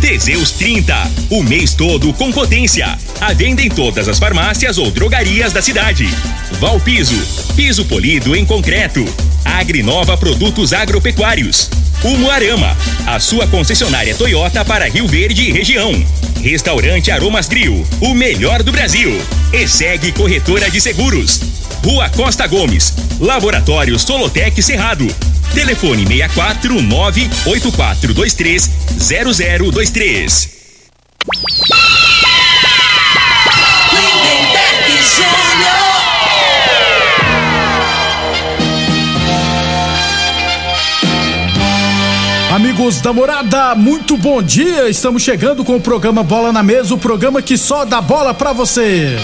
Teseus 30, o mês todo com potência. A venda em todas as farmácias ou drogarias da cidade. Valpiso, piso polido em concreto. Agrinova Produtos Agropecuários. Umuarama, a sua concessionária Toyota para Rio Verde e região. Restaurante Aromas Grill, o melhor do Brasil. E segue Corretora de Seguros. Rua Costa Gomes, Laboratório Solotec Cerrado. Telefone 64 98423 0023. Lindenberg Júnior. Amigos da morada, muito bom dia. Estamos chegando com o programa Bola na Mesa o programa que só dá bola pra você.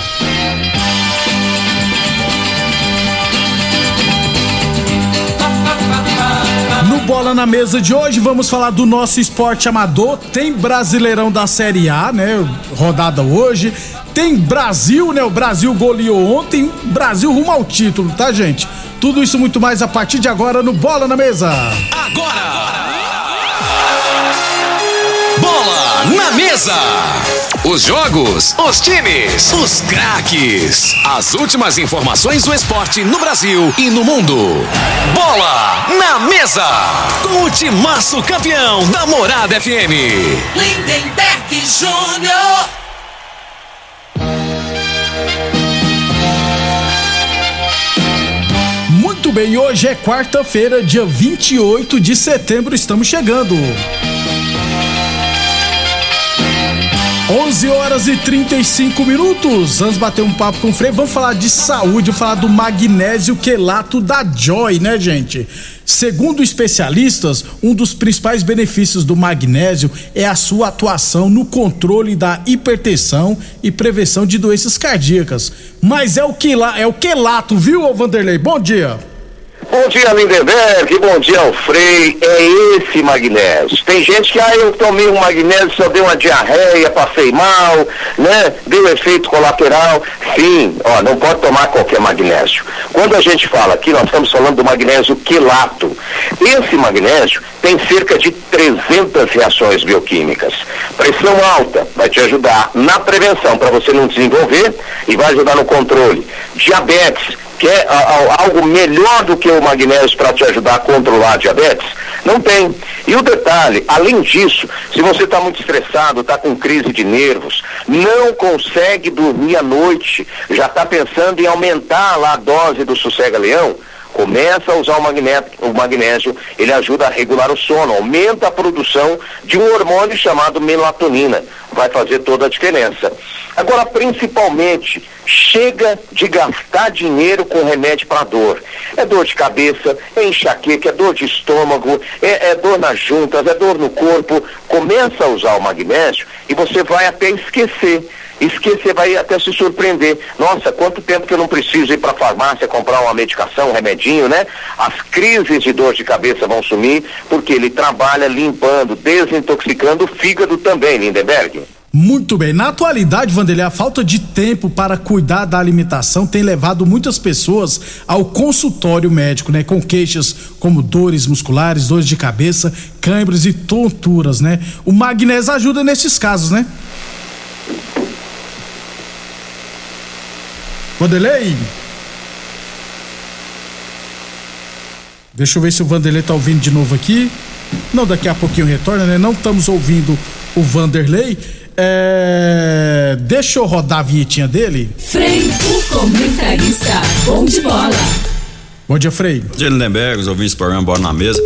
Bola na Mesa de hoje vamos falar do nosso esporte amador. Tem Brasileirão da Série A, né? Rodada hoje. Tem Brasil, né? O Brasil goleou ontem. Brasil rumo ao título, tá, gente? Tudo isso muito mais a partir de agora no Bola na Mesa. Agora! Bola na mesa! Os jogos, os times, os craques. As últimas informações do esporte no Brasil e no mundo. Bola na mesa! Com o timaço campeão da Morada FM. Lindenberg Júnior. Muito bem, hoje é quarta-feira, dia 28 de setembro, estamos chegando. 11 horas e 35 minutos. Vamos bater um papo com o Frei. Vamos falar de saúde, vamos falar do magnésio quelato da Joy, né, gente? Segundo especialistas, um dos principais benefícios do magnésio é a sua atuação no controle da hipertensão e prevenção de doenças cardíacas. Mas é o que lá, é o quelato, viu, Vanderlei? Bom dia. Bom dia, Lindenberg. Bom dia, Alfrei. É esse magnésio. Tem gente que, ah, eu tomei um magnésio, só deu uma diarreia, passei mal, né? Deu efeito colateral. Sim, ó, não pode tomar qualquer magnésio. Quando a gente fala aqui, nós estamos falando do magnésio quelato. Esse magnésio tem cerca de 300 reações bioquímicas. Pressão alta vai te ajudar na prevenção, para você não desenvolver, e vai ajudar no controle. Diabetes, quer a- algo melhor do que o magnésio para te ajudar a controlar a diabetes? Não tem. E o detalhe, além disso, se você está muito estressado, está com crise de nervos, não consegue dormir à noite, já está pensando em aumentar lá a dose do sossega-leão, começa a usar o magnésio, o magnésio, ele ajuda a regular o sono, aumenta a produção de um hormônio chamado melatonina. Vai fazer toda a diferença. Agora, principalmente, chega de gastar dinheiro com remédio para dor. É dor de cabeça, é enxaqueca, é dor de estômago, é, é dor nas juntas, é dor no corpo. Começa a usar o magnésio e você vai até esquecer esquecer, vai até se surpreender. Nossa, quanto tempo que eu não preciso ir para a farmácia comprar uma medicação, um remedinho, né? As crises de dor de cabeça vão sumir, porque ele trabalha limpando, desintoxicando o fígado também, Lindenberg. Muito bem. Na atualidade, Vanderlei, a falta de tempo para cuidar da alimentação tem levado muitas pessoas ao consultório médico, né? Com queixas como dores musculares, dores de cabeça, câimbras e tonturas, né? O magnésio ajuda nesses casos, né? Vanderlei? Deixa eu ver se o Vanderlei tá ouvindo de novo aqui. Não, daqui a pouquinho retorna, né? Não estamos ouvindo o Vanderlei. É... Deixa eu rodar a vinhetinha dele. Frei, o comentarista, bom de bola. Bom dia, Frei. Dia Lindenberg, os ouvintes do programa Bola na Mesa.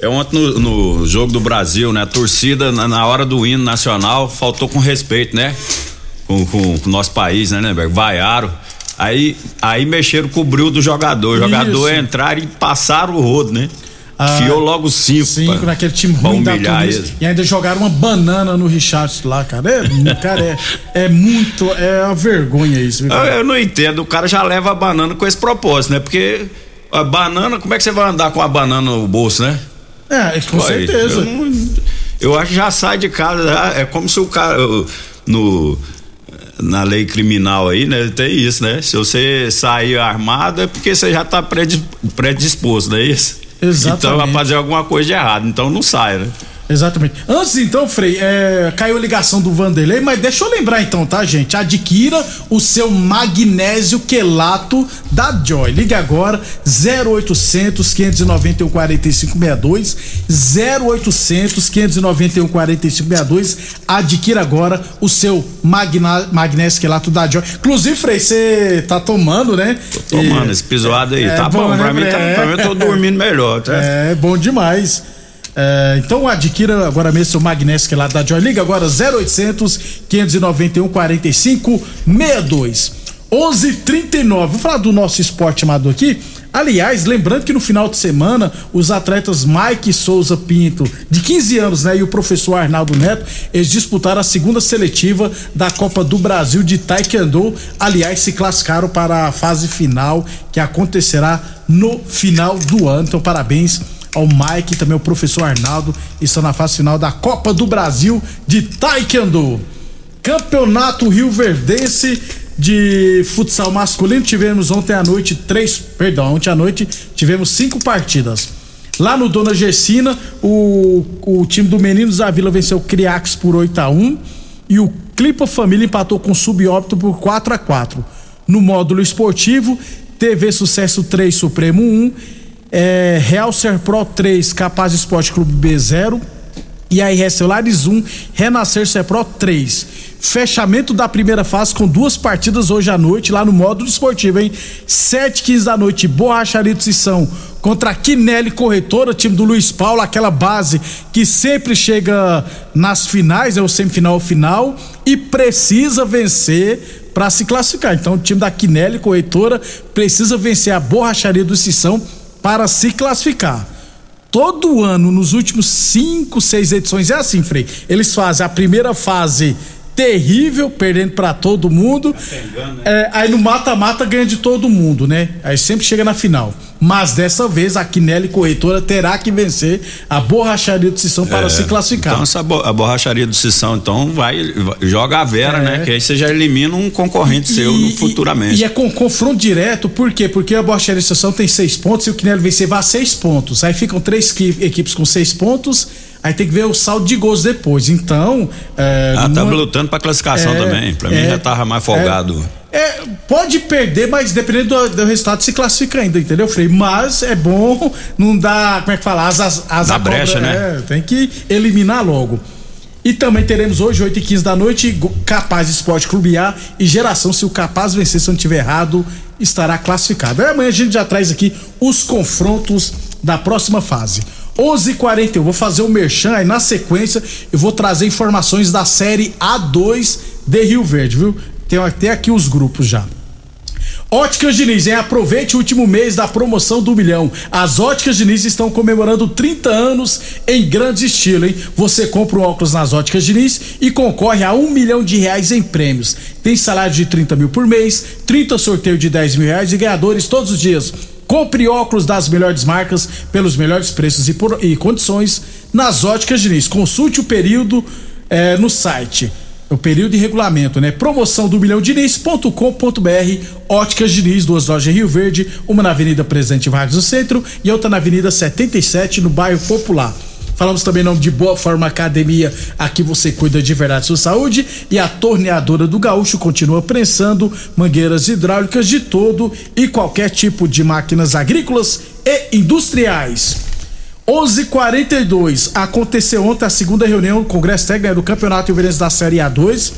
É ontem no, no jogo do Brasil, né? A torcida, na, na hora do hino nacional, faltou com respeito, né? Com, com, com o nosso país, né, Lindenberg? Vaiaram. Aí, aí mexeram com o bril do jogador. O jogador Isso. entraram e passaram o rodo, né? Ah, Fiou logo cinco. Cinco pra- naquele time ruim da Tunísia. E ainda jogaram uma banana no Richardson lá, cara. É, cara, é, é muito. É uma vergonha isso. viu, Eu, eu não entendo, o cara já leva a banana com esse propósito, né? Porque a banana, como é que você vai andar com a banana no bolso, né? É, com Ué, certeza. Eu, não- eu acho que já sai de casa, já- é como se o cara. No, na lei criminal aí, né? Tem isso, né? Se você sair armado é porque você já tá predis- predisposto, não é isso? Exatamente. Então vai fazer alguma coisa de errado, então não sai, né? Exatamente. Antes então, Frei, é, caiu a ligação do Vanderlei, mas deixa eu lembrar então, tá, gente? Adquira o seu magnésio quelato da Joy. Ligue agora 0800 591 4562 0800 591 4562. Adquira agora o seu magna, magnésio quelato da Joy. Inclusive, Frei, você tá tomando, né? Tô tomando E- esse pisoado aí. é tá bom, bom, né, pra, mim, tá, pra mim eu tô dormindo melhor, tá? É, bom demais. É, então adquira agora mesmo seu magnésio lá da Joy. Liga agora 0800 591 45 62 11:39. Vou falar do nosso esporte amador aqui. Aliás, lembrando que no final de semana, os atletas Mike Souza Pinto, de 15 anos, né, e o professor Arnaldo Neto, eles disputaram a segunda seletiva da Copa do Brasil de Taekwondo. Aliás, se classificaram para a fase final, que acontecerá no final do ano. Então, parabéns ao Mike também ao professor Arnaldo, estão na fase final da Copa do Brasil de Taekwondo. Campeonato Rio Verdense de futsal masculino, tivemos ontem à noite três, perdão, ontem à noite tivemos cinco partidas. Lá no Dona Gersina, o, o time do Meninos da Vila venceu o Criax por 8 a 1 e o Clipa Família empatou com o Subóbito por 4 a 4 No módulo esportivo, TV Sucesso 3, Supremo 1, é, Real Ser Pro 3, Capaz Esporte Clube B 0 e a Celulares 1, Renascer Cepro 3. Fechamento da primeira fase com duas partidas hoje à noite lá no módulo esportivo, hein? 7 15 da noite, Borracharia de Sissão contra a Quinelli Corretora, time do Luiz Paulo, aquela base que sempre chega nas finais, é o semifinal final, e precisa vencer para se classificar. Então o time da Quinelli Corretora precisa vencer a Borracharia do Sissão para se classificar. Todo ano, nos últimos cinco, seis edições, é assim, Frei. Eles fazem a primeira fase terrível, perdendo pra todo mundo. É, aí no mata-mata ganha de todo mundo, né? Aí sempre chega na final. Mas dessa vez a Quinelli Corretora terá que vencer a borracharia de Sissão para É, se classificar. Então essa bo- a borracharia do Sissão, então, vai, vai- joga a Vera, É. né? Que aí você já elimina um concorrente seu no- futuramente. E, é com confronto direto, por quê? Porque a Borracharia Estação tem seis pontos e o Quinelli vencer vai a seis pontos. Aí ficam três equi- equipes com seis pontos, aí tem que ver o saldo de gols depois. Então. É, Ah, tá não- lutando pra classificação é, também. Pra mim é, já tava mais folgado. É, pode perder, mas dependendo do, do resultado se classifica ainda, entendeu, Frei? Mas é bom não dar, como é que fala, as, as, as Dá a cobra- brecha, né? é, tem que eliminar logo. E também teremos hoje, 8 e 15 da noite, Capaz Esporte Clube A e Geração. Se o Capaz vencer, se eu não estiver errado, estará classificado. Aí amanhã a gente já traz aqui os confrontos da próxima fase. 11:40 eu vou fazer o merchan aí na sequência eu vou trazer informações da série A2 de Rio Verde, viu? Tem até aqui os grupos já. Óticas Diniz, hein? Aproveite o último mês da promoção do milhão. As Óticas Diniz estão comemorando 30 anos em grande estilo, hein? Você compra um óculos nas Óticas Diniz e concorre a um milhão de reais em prêmios. Tem salário de 30 mil por mês, 30 sorteio de 10 mil reais e ganhadores todos os dias. Compre óculos das melhores marcas pelos melhores preços e, por- e condições nas Óticas Diniz. Consulte o período eh, no site. O período de regulamento, né? Promoção do milhão Diniz.com.br, Óticas Diniz, duas lojas em Rio Verde, uma na Avenida Presidente Vargas do Centro e outra na Avenida 77, no bairro Popular. Falamos também em nome de Boa Forma Academia, aqui você cuida de verdade sua saúde e a torneadora do Gaúcho continua prensando mangueiras hidráulicas de todo e qualquer tipo de máquinas agrícolas e industriais. 11:42 aconteceu ontem a segunda reunião do Congresso Técnico do Campeonato Rio Verdense da Série A2.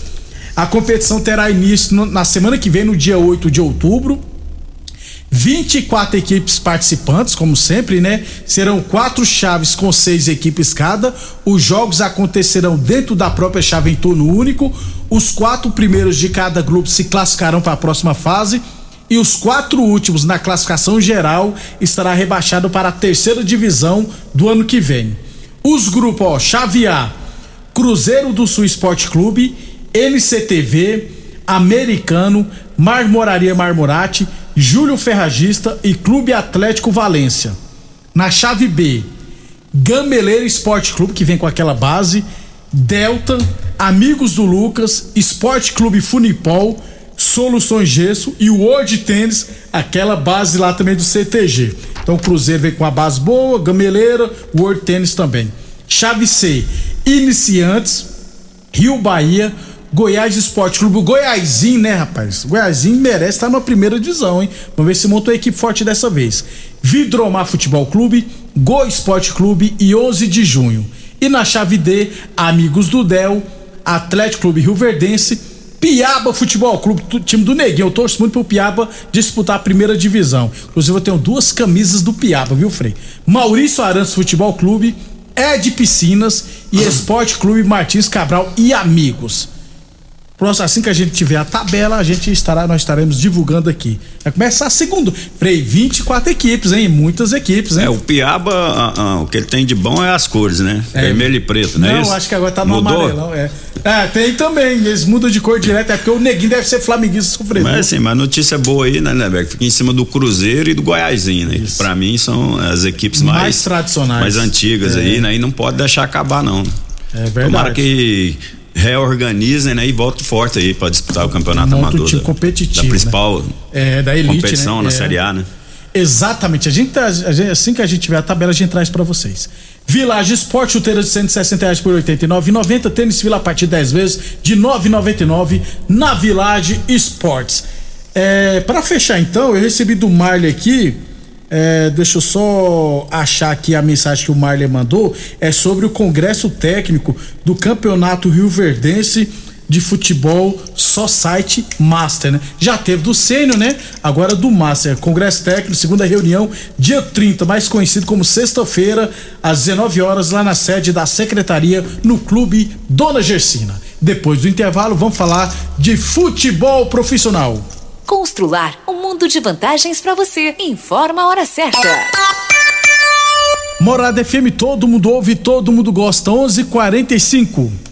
A competição terá início na semana que vem, no dia 8 de outubro. 24 equipes participantes, como sempre, né? Serão quatro chaves com seis equipes cada. Os jogos acontecerão dentro da própria chave em turno único. Os quatro primeiros de cada grupo se classificarão para a próxima fase. E os quatro últimos na classificação geral estará rebaixado para a terceira divisão do ano que vem. Os grupos, ó, chave A, Cruzeiro do Sul Esporte Clube, NCTV, Americano, Marmoraria Marmorate, Júlio Ferragista e Clube Atlético Valência. Na chave B, Gameleira Esporte Clube, que vem com aquela base, Delta, Amigos do Lucas, Esporte Clube Funipol, Soluções Gesso e o World Tênis, aquela base lá também do CTG. Então o Cruzeiro vem com a base boa, Gameleira, World Tênis também. Chave C, Iniciantes, Rio Bahia, Goiás Esporte Clube, o Goiásinho, né, rapaz? O Goiásinho merece estar na primeira divisão, hein? Vamos ver se montou a equipe forte dessa vez. Vidromar Futebol Clube, Go Esporte Clube e 11 de junho. E na chave D, Amigos do Del, Atlético Clube Rio Verdense, Piaba Futebol Clube, time do Neguinho. Eu torço muito pro Piaba disputar a primeira divisão. Inclusive, eu tenho duas camisas do Piaba, viu, Frei? Maurício Aranço Futebol Clube, Ed Piscinas e Esporte Clube Martins Cabral e Amigos. Próximo, assim que a gente tiver a tabela, a gente estará, nós estaremos divulgando aqui. Vai começar a segunda. Frei, 24 equipes, hein? Muitas equipes, hein? É, o Piaba, ah, ah, o que ele tem de bom é as cores, né? É. Vermelho e preto, né? Não, acho que agora tá no Mudou? amarelão, é. É, tem também, eles mudam de cor direto, é porque o neguinho deve ser flamenguista sofredor. Mas assim, mas notícia boa aí, né, Neberg? Fica em cima do Cruzeiro e do Goiásinho, né? Que pra mim são as equipes mais, Mais tradicionais. mais antigas É. aí, né? E não pode deixar acabar, não. É verdade. Tomara que reorganizem, né? E voltem forte aí pra disputar o campeonato um amador. time da- competitivo, Da principal É, da elite, competição né? na É. Série A, né? Exatamente. A gente, tá- assim que a gente tiver a tabela, a gente traz pra vocês. Village Esporte, chuteira de 160 reais por 89,90. Tênis Vila a partir de 10 vezes de 9,99 na Village Esportes. É, para fechar então, eu recebi do Marley aqui. É, deixa eu só achar aqui a mensagem que o Marley mandou. É sobre o congresso técnico do Campeonato Rio Verdense de futebol só site Master, né? Já teve do Sênior, né? Agora do Master. Congresso Técnico, segunda reunião, dia 30, mais conhecido como sexta-feira, às 19 horas, lá na sede da secretaria, no Clube Dona Gersina. Depois do intervalo, vamos falar de futebol profissional. Constrular um mundo de vantagens para você. Informa a hora certa. Morada FM, todo mundo ouve, todo mundo gosta. 11:45.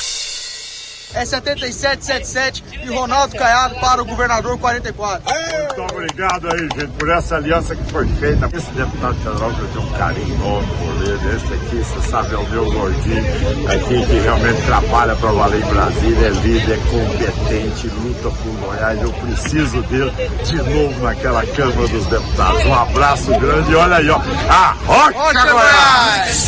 É 7777 e Ronaldo Caiado para o governador 44. Muito obrigado aí, gente, por essa aliança que foi feita. Esse deputado federal que eu tenho um carinho enorme por ele. Esse aqui, você sabe, é o meu gordinho aqui que realmente trabalha para valer em Brasília, é líder, é competente, luta por Goiás. Eu preciso dele de novo naquela Câmara dos Deputados. Um abraço grande e olha aí, ó. A Rocha Goiás!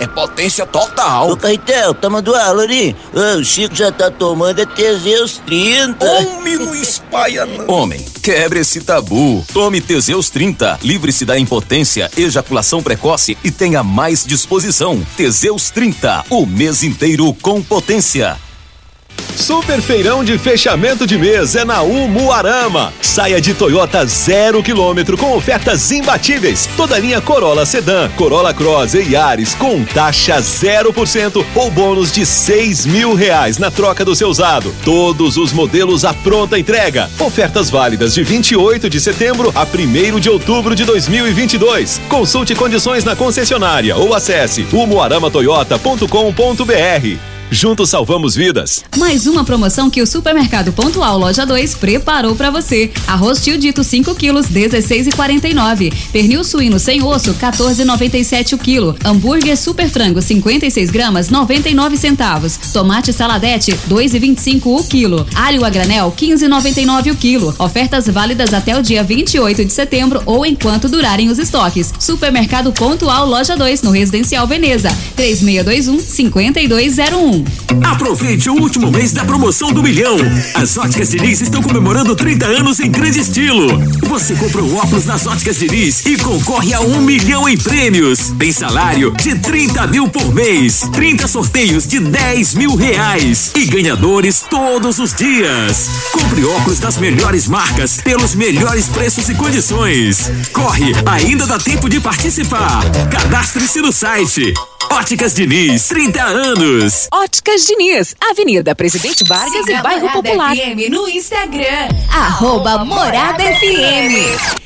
é potência total. Ô, Caetel, tá mandando aula ali? O Chico já tá tomando é Teseus 30. Homem, não espalha não. Homem, quebre esse tabu. Tome Teseus 30. Livre-se da impotência, ejaculação precoce e tenha mais disposição. Teseus 30. O mês inteiro com potência. Super feirão de fechamento de mês é na Umuarama. Saia de Toyota zero quilômetro com ofertas imbatíveis. Toda linha Corolla Sedan, Corolla Cross e Yaris com taxa 0% ou bônus de seis mil reais na troca do seu usado. Todos os modelos à pronta entrega. Ofertas válidas de 28 de setembro a 1 de outubro de 2022. Consulte condições na concessionária ou acesse umuaramatoyota.com.br. Juntos salvamos vidas. Mais uma promoção que o Supermercado Pontual Loja 2 preparou para você. Arroz tio dito 5 quilos, 16,49. Pernil suíno sem osso, 14,97 o quilo. Hambúrguer super frango, 56 gramas, 99 centavos. Tomate saladete, 2,25 o quilo. Alho a granel, 15,99 o quilo. Ofertas válidas até o dia 28 de setembro ou enquanto durarem os estoques. Supermercado Pontual Loja 2, no Residencial Veneza. 3621 5201. Aproveite o último mês da promoção do milhão. As óticas Diniz estão comemorando 30 anos em grande estilo. Você compra o óculos nas óticas Diniz e concorre a um milhão em prêmios. Tem salário de 30 mil por mês, 30 sorteios de 10 mil reais e ganhadores todos os dias. Compre óculos das melhores marcas pelos melhores preços e condições. Corre, ainda dá tempo de participar. Cadastre-se no site. Óticas Diniz, 30 anos. Óticas Diniz, Avenida Presidente Vargas Siga e Bairro Morada Popular. FM no Instagram. Arroba Morada FM.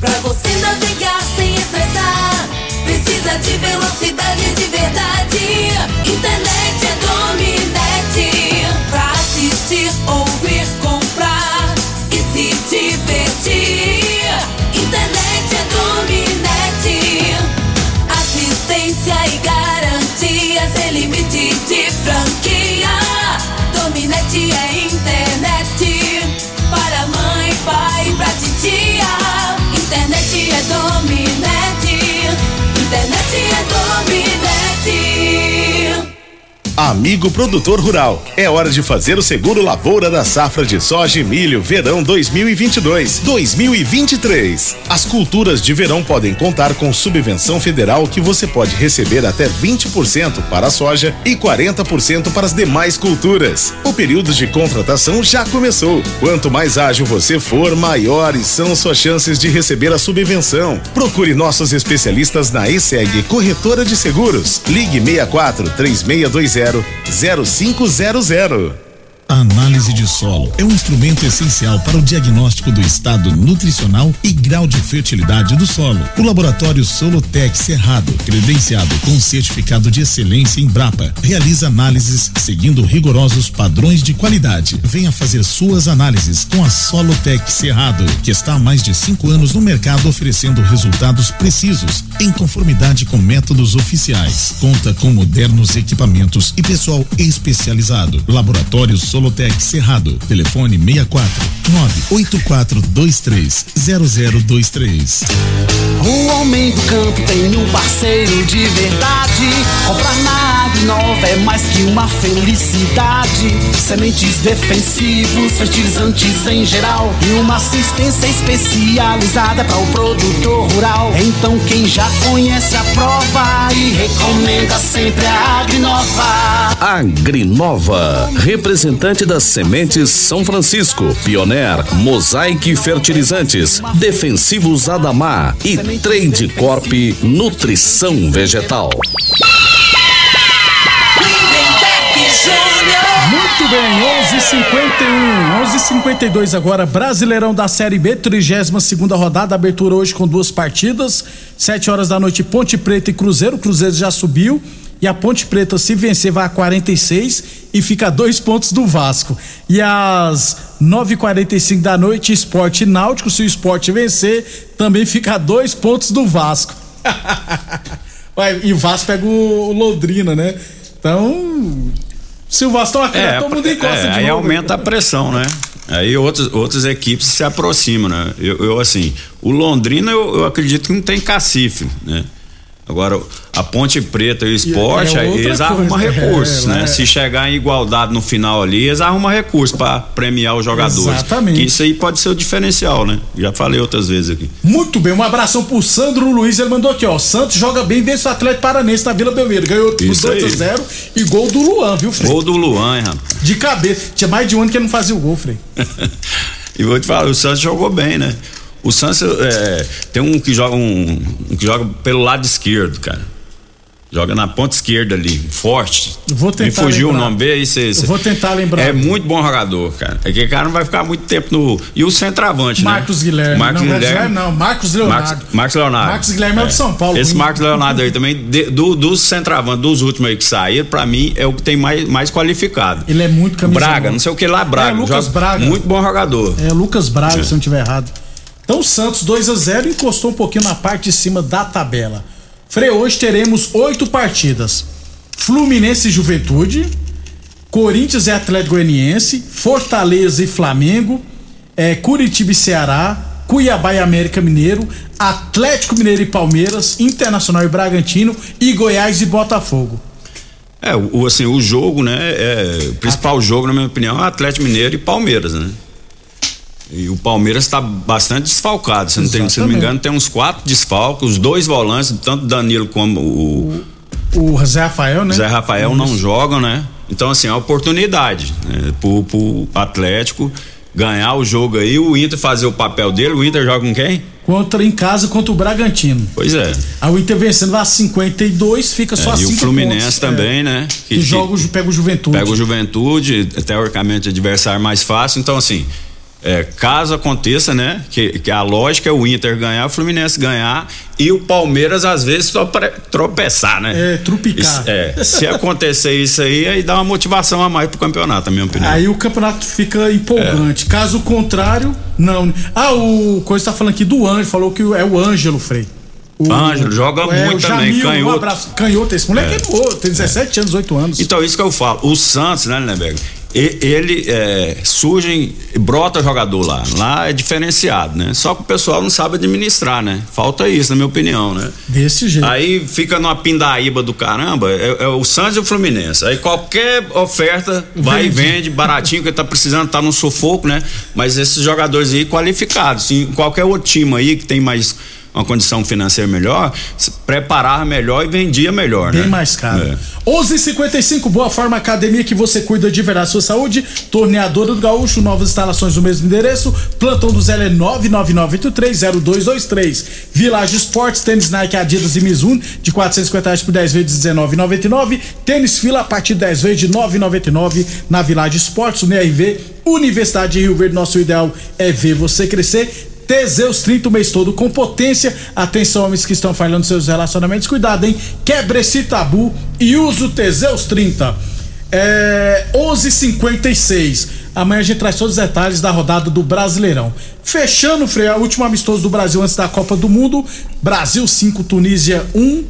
Pra você navegar sem estressar, precisa de velocidade de verdade. Internet é dominete. Pra assistir, ouvir, Amigo produtor rural, é hora de fazer o seguro lavoura da safra de soja e milho verão 2022-2023. As culturas de verão podem contar com subvenção federal que você pode receber até 20% para a soja e 40% para as demais culturas. O período de contratação já começou. Quanto mais ágil você for, maiores são suas chances de receber a subvenção. Procure nossos especialistas na ESEG Corretora de Seguros. Ligue 64 3620 0500. A análise de solo é um instrumento essencial para o diagnóstico do estado nutricional e grau de fertilidade do solo. O laboratório Solotec Cerrado, credenciado com certificado de excelência em Brapa, realiza análises seguindo rigorosos padrões de qualidade. Venha fazer suas análises com a Solotec Cerrado, que está há mais de cinco anos no mercado oferecendo resultados precisos, em conformidade com métodos oficiais. Conta com modernos equipamentos e pessoal especializado. Laboratório Solotec Cerrado. Telefone 64 98423 0023. O homem do campo tem um parceiro de verdade. Comprar na Agrinova é mais que uma felicidade. Sementes defensivos, fertilizantes em geral e uma assistência especializada para o produtor rural. Então quem já conhece a prova e recomenda sempre a Agrinova. Agrinova, representante das sementes São Francisco, Pioneer, Mosaic Fertilizantes, Defensivos Adamar e Trade Corp Nutrição Vegetal. Muito bem, 11:51, 11:52 agora, Brasileirão da Série B, 32 segunda rodada, abertura hoje com duas partidas, 7 horas da noite, Ponte Preta e Cruzeiro, Cruzeiro já subiu e a Ponte Preta se vencer vai a 46 e fica a dois pontos do Vasco. E às 9:45 da noite, Esporte e Náutico, se o Esporte vencer, também fica a dois pontos do Vasco. E o Vasco pega o, Londrina, né? Então, se o Vasco acredita, todo mundo encosta é, de aí novo. aumenta a pressão, né? Aí outras, outras equipes se aproximam, né? Eu, eu, assim, o Londrina eu, eu acredito que não tem cacife, né? Agora, a Ponte Preta e o esporte, é aí outra eles coisa, arrumam é, recursos, lá né? é- Se chegar em igualdade no final ali, eles arrumam recursos para premiar os jogadores. Exatamente. Que isso aí pode ser o diferencial, né? Já falei outras vezes aqui. Muito bem, um abração pro Sandro Luiz, ele mandou aqui, ó. Santos joga bem, vence o Atlético Paranense na Vila Belmiro. Ganhou por Isso 2 a aí. 0 e gol do Luan, viu, Frei? Gol do Luan, hein, rapaz? De cabeça. Tinha mais de um ano que ele não fazia o gol, Frei. E vou te falar, o Santos jogou bem, né? O Santos é, tem um que joga um, um que joga pelo lado esquerdo, cara. Joga na ponta esquerda ali, forte. Vou tentar Me fugiu lembrar. o nome dele, cê, cê- vou tentar lembrar. É muito bom jogador, cara. É que o cara não vai ficar muito tempo no. E o centroavante, Marcos né? Guilherme. Marcos não, Guilherme. não, Marcos Leonardo. Marcos, Marcos Leonardo. Marcos Guilherme é o de São Paulo. Esse. Marcos Leonardo aí também, de- do, dos centroavantes, dos últimos aí que saíram, pra mim é o que tem mais, mais qualificado. Ele é muito camisa Braga, não sei o que lá, Braga. É, Lucas Braga. Muito bom jogador. É, Lucas Braga, se eu não estiver errado. Então o Santos 2 a 0 encostou um pouquinho na parte de cima da tabela. Frei, hoje teremos oito partidas. Fluminense e Juventude, Corinthians e Atlético Goianiense, Fortaleza e Flamengo, é, Curitiba e Ceará, Cuiabá e América Mineiro, Atlético Mineiro e Palmeiras, Internacional e Bragantino e Goiás e Botafogo. É, o, assim, o jogo, né? É, o principal jogo, na minha opinião, é Atlético Mineiro e Palmeiras, né? E o Palmeiras está bastante desfalcado. Se não, tem, se não me engano, tem uns quatro desfalques, os dois volantes, tanto Danilo como o, O Zé Rafael, né? Zé Rafael não jogam, né? Então, assim, é uma oportunidade né? pro, pro Atlético ganhar o jogo aí, o Inter fazer o papel dele. O Inter joga com quem? Contra em casa contra o Bragantino. Pois é. Aí o Inter vencendo lá 52, fica só É, e cinco o Fluminense pontos. também, É. né? Que, joga, o Ju- pega o Juventude. Pega o Juventude, teoricamente adversário mais fácil. Então, assim, é, caso aconteça, né? Que, que a lógica é o Inter ganhar, o Fluminense ganhar e o Palmeiras, às vezes, só tropeçar, né? É, trupicar. Isso- é, se acontecer isso aí, aí dá uma motivação a mais pro campeonato, na minha opinião. Aí o campeonato fica empolgante. É. Caso contrário, não. Ah, o Coisa tá falando aqui do Ângelo, falou que é o Ângelo, Frei. O, Ângelo joga é, muito o também, Jamil, Um canhoto. abraço. Canhoto, esse moleque é, É. novo, tem 17 anos, 18 anos. Então, isso que eu falo. O Santos, né, Lindenberg? E- Ele é, surge, brota jogador lá. Lá é diferenciado, né? Só que o pessoal não sabe administrar, né? Falta isso, na minha opinião, né? Desse jeito. Aí fica numa pindaíba do caramba, é, é o Santos e o Fluminense. Aí qualquer oferta vai e Vende. vende baratinho, que tá precisando, tá no sufoco, né? Mas esses jogadores aí qualificados, em qualquer outro time aí que tem mais uma condição financeira melhor, se preparava melhor e vendia melhor, Bem né? mais caro. É. 11:55 Boa Forma Academia que você cuida de verdade da sua saúde. Torneadora do Gaúcho, novas instalações no mesmo endereço. Plantão do Zé é 999830223. Village Esportes, tênis Nike, Adidas e Mizuno de 450 reais por 10 vezes de 19,99. Tênis Fila a partir de 10 vezes de 9,99 na Village Esportes, UNRV, Universidade de Rio Verde. Nosso ideal é ver você crescer. Teseus 30 o mês todo com potência. Atenção, homens que estão falhando seus relacionamentos. Cuidado, hein? Quebre esse tabu e use o Teseus 30. É 11:56. Amanhã a gente traz todos os detalhes da rodada do Brasileirão. Fechando, Frei, o último amistoso do Brasil antes da Copa do Mundo. Brasil 5, Tunísia 1.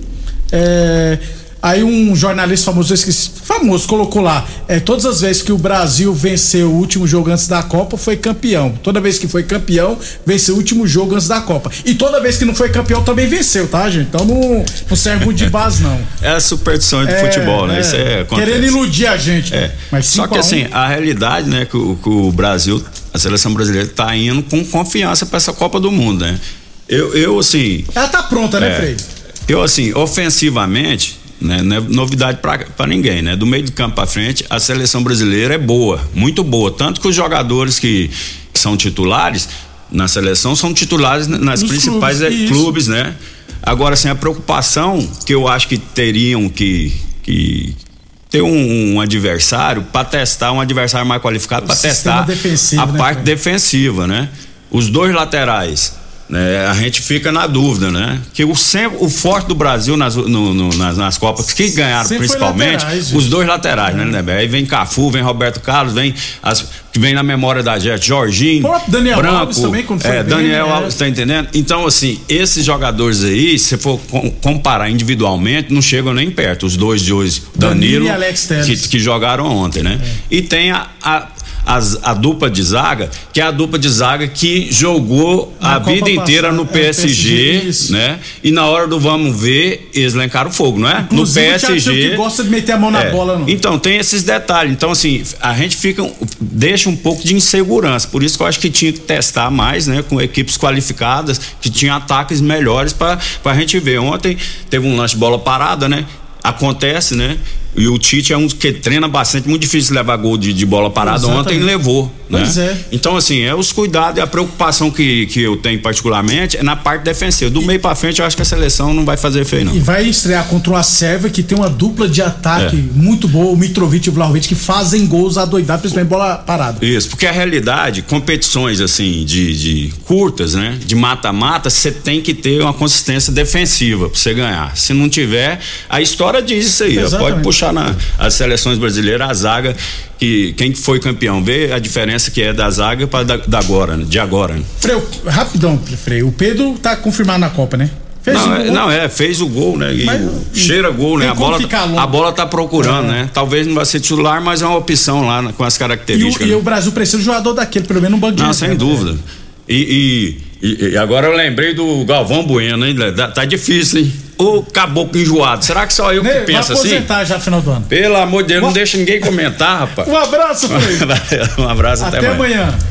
É, Aí um jornalista famoso, eu esqueci, famoso, colocou lá, é, todas as vezes que o Brasil venceu o último jogo antes da Copa, foi campeão. Toda vez que foi campeão, venceu o último jogo antes da Copa. E toda vez que não foi campeão, também venceu, tá, gente? Então não, não serve muito de base, não. É a superstição de É, futebol, né? é. Isso é, acontece. Querendo iludir a gente. É. Mas Só 5 que a 1, assim, a realidade, né, que o, que o Brasil, a seleção brasileira tá indo com confiança para essa Copa do Mundo, né? Eu, eu assim. Ela tá pronta, né, é, Frei? Eu, assim, ofensivamente, né, não é novidade para ninguém, né? Do meio de campo para frente, a seleção brasileira é boa, muito boa. Tanto que os jogadores que, que são titulares na seleção são titulares nas Nos principais clubes, isso. clubes, né? Agora, assim, a preocupação que eu acho que teriam que. que ter um, um adversário para testar um adversário mais qualificado para testar a né, parte Fred? defensiva, né? Os dois laterais, né, a gente fica na dúvida, né? Que o, sempre, o forte do Brasil nas, no- no- nas, nas Copas, que ganharam Sempre principalmente, laterais, os dois laterais, né, né? Aí vem Cafu, vem Roberto Carlos, vem as que vem na memória da gente, Jorginho, Daniel Branco, Alves também, quando foi é, bem, Daniel né? Alves, tá entendendo? Então, assim, esses jogadores aí, se for com- comparar individualmente, não chegam nem perto. Os dois de hoje, Danilo Danilo, e Alex que, que jogaram ontem, né? E tem a, a, as- a dupla de zaga, que é a dupla de zaga que jogou Na a Copa vida inteira passada, no é, PSG, PSG, isso. né? E na hora do vamos ver, eles lencaram fogo, não é? Inclusive, no PSG. que gosta de meter a mão na É. bola, não. Então, tem esses detalhes. Então, assim, a gente fica. deixa um pouco de insegurança. Por isso que eu acho que tinha que testar mais, né? Com equipes qualificadas, que tinham ataques melhores para a gente ver. Ontem teve um lance de bola parada, né? Acontece, né? E o Tite é um que treina bastante, muito difícil levar gol de, de bola parada. Exatamente. Ontem levou, Pois né? é. Então, assim, é os cuidados e a preocupação que, que eu tenho particularmente é na parte defensiva. Do meio para frente, eu acho que a seleção não vai fazer feio, não. E vai estrear contra o Sérvia, que tem uma dupla de ataque É. muito boa, o Mitrovic e o Vlahovic, que fazem gols adoidados, principalmente bola parada. Isso, porque a realidade, competições assim de, de curtas, né? De mata-mata, você tem que ter uma consistência defensiva pra você ganhar. Se não tiver, a história diz isso aí. ó. Pode puxar na, as seleções brasileiras, a zaga, que quem foi campeão, vê a diferença que é da zaga para da, da agora, né? de agora. né? Freio, rapidão, Freio. O Pedro tá confirmado na Copa, né? Fez Não, um é, não, é, fez o gol, né? E Mas, o- cheira gol, né? A bola, longe. a bola tá procurando, É. né? Talvez não vai ser titular, mas é uma opção lá né, com as E, características. o, e né? o Brasil precisa de um jogador daquele, pelo menos um de Não, sem dúvida. E, e- e- e agora eu lembrei do Galvão Bueno, hein? Tá- Tá difícil, hein? O caboclo enjoado. Será que só eu que penso assim? aposentar já no final do ano. Pelo amor de Deus, não deixa ninguém comentar, rapaz. Um abraço, um abraço, até, Até amanhã. amanhã.